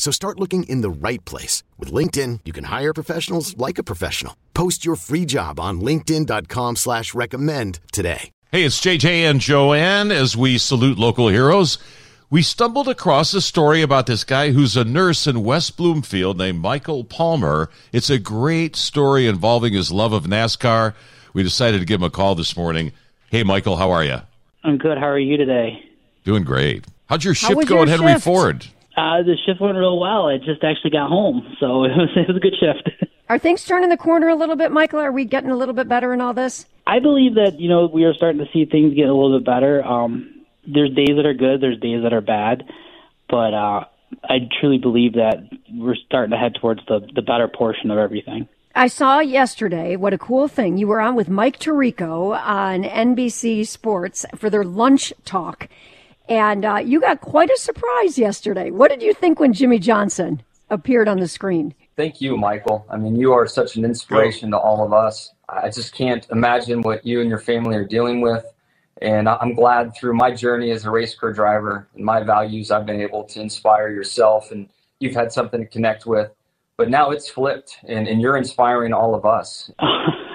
So start looking in the right place. With LinkedIn, you can hire professionals like a professional. Post your free job on linkedin.com slash recommend today. Hey, it's JJ and Joanne as we salute local heroes. We stumbled across a story about this guy who's a nurse in West Bloomfield named Michael Palmer. It's a great story involving his love of NASCAR. We decided to give him a call this morning. Hey, Michael, how are you? I'm good. How are you today? Doing great. How'd your shift was go your at Henry shift? Ford? Uh, the shift went real well. I just actually got home, so it was, it was a good shift. Are things turning the corner a little bit, Michael? Are we getting a little bit better in all this? I believe that you know we are starting to see things get a little bit better. Um, there's days that are good, there's days that are bad, but uh, I truly believe that we're starting to head towards the the better portion of everything. I saw yesterday, what a cool thing. You were on with Mike Tirico on NBC Sports for their lunch talk. And uh, you got quite a surprise yesterday. What did you think when Jimmie Johnson appeared on the screen? Thank you, Michael. I mean, you are such an inspiration to all of us. I just can't imagine what you and your family are dealing with. And I- I'm glad through my journey as a race car driver and my values, I've been able to inspire yourself and you've had something to connect with. But now it's flipped and, and you're inspiring all of us.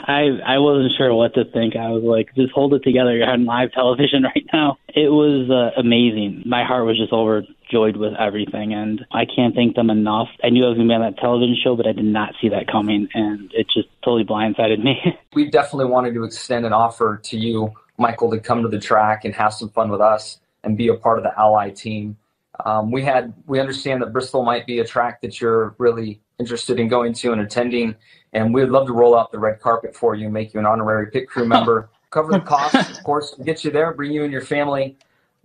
I I wasn't sure what to think. I was like, just hold it together. You're on live television right now. It was uh, amazing. My heart was just overjoyed with everything, and I can't thank them enough. I knew I was going to be on that television show, but I did not see that coming, and it just totally blindsided me. we definitely wanted to extend an offer to you, Michael, to come to the track and have some fun with us and be a part of the Ally team. Um, we had we understand that Bristol might be a track that you're really interested in going to and attending, and we'd love to roll out the red carpet for you, make you an honorary pit crew member, cover the costs, of course, to get you there, bring you and your family,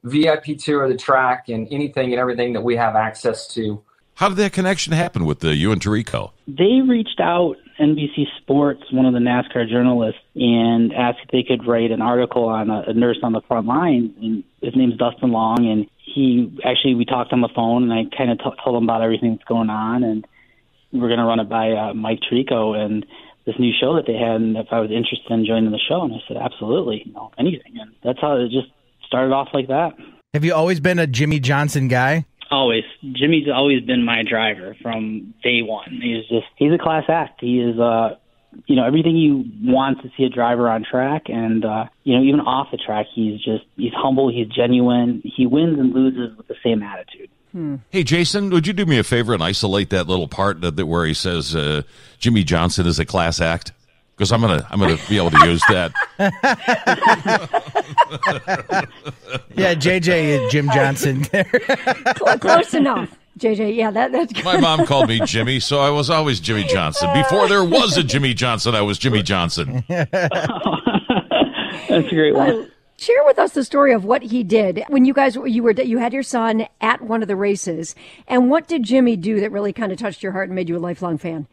VIP tour of the track, and anything and everything that we have access to. How did that connection happen with the, you and Tirico? they reached out NBC Sports, one of the NASCAR journalists, and asked if they could write an article on a, a nurse on the front line. And his name's Dustin Long, and he actually we talked on the phone, and I kind of t- told him about everything that's going on, and we're going to run it by uh, Mike Tirico and this new show that they had, and if I was interested in joining the show, and I said absolutely, you know, anything, and that's how it just started off like that. Have you always been a Jimmie Johnson guy? Always. Jimmie's always been my driver from day one. He's just he's a class act. He is uh you know, everything you want to see a driver on track and uh you know, even off the track he's just he's humble, he's genuine, he wins and loses with the same attitude. Hey, Jason, would you do me a favor and isolate that little part that, that where he says uh, Jimmie Johnson is a class act? Because I'm gonna I'm gonna be able to use that. Yeah, JJ is Jim Johnson. Cl- Close enough. JJ, yeah, that, that's good. My mom called me Jimmy, so I was always Jimmy Johnson. Before there was a Jimmie Johnson, I was Jimmy Johnson. That's a great one. Share with us the story of what he did when you guys you were you had your son at one of the races, and what did Jimmie do that really kind of touched your heart and made you a lifelong fan?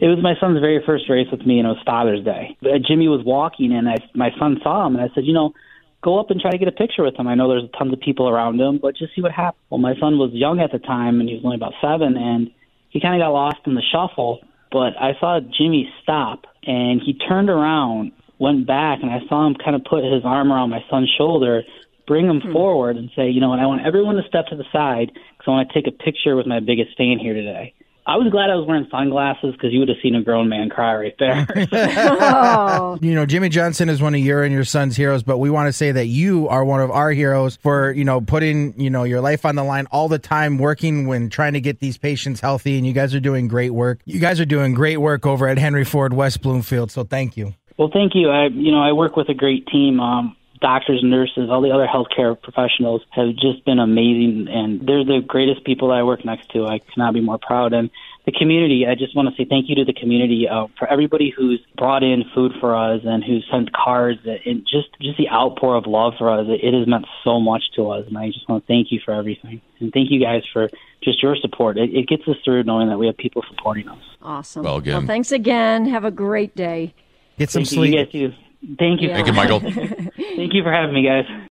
It was my son's very first race with me and it was Father's Day. Uh, Jimmie was walking and I my son saw him and I said, "You know, go up and try to get a picture with him. I know there's tons of people around him, but just see what happens." Well, my son was young at the time and he was only about 7 and he kind of got lost in the shuffle, but I saw Jimmie stop and he turned around, went back, and I saw him kind of put his arm around my son's shoulder, bring him hmm. forward, and say, you know, and I want everyone to step to the side because I want to take a picture with my biggest fan here today. I was glad I was wearing sunglasses because you would have seen a grown man cry right there. Oh, You know, Jimmie Johnson is one of your and your son's heroes, but we want to say that you are one of our heroes for, you know, putting, you know, your life on the line all the time, working when trying to get these patients healthy. And you guys are doing great work. You guys are doing great work over at Henry Ford West Bloomfield. So thank you. Well, thank you. I, you know, I work with a great team. Um, doctors, nurses, all the other healthcare professionals have just been amazing, and they're the greatest people I work next to. I cannot be more proud. And the community, I just want to say thank you to the community uh, for everybody who's brought in food for us and who sent cards and just just the outpour of love for us. It, it has meant so much to us, and I just want to thank you for everything. And thank you guys for just your support. It, it gets us through knowing that we have people supporting us. awesome. Well, again- well, thanks again. Have a great day. Get some Thank you. sleep. You guys too. Thank you. Yeah. Thank you, Michael. Thank you for having me, guys.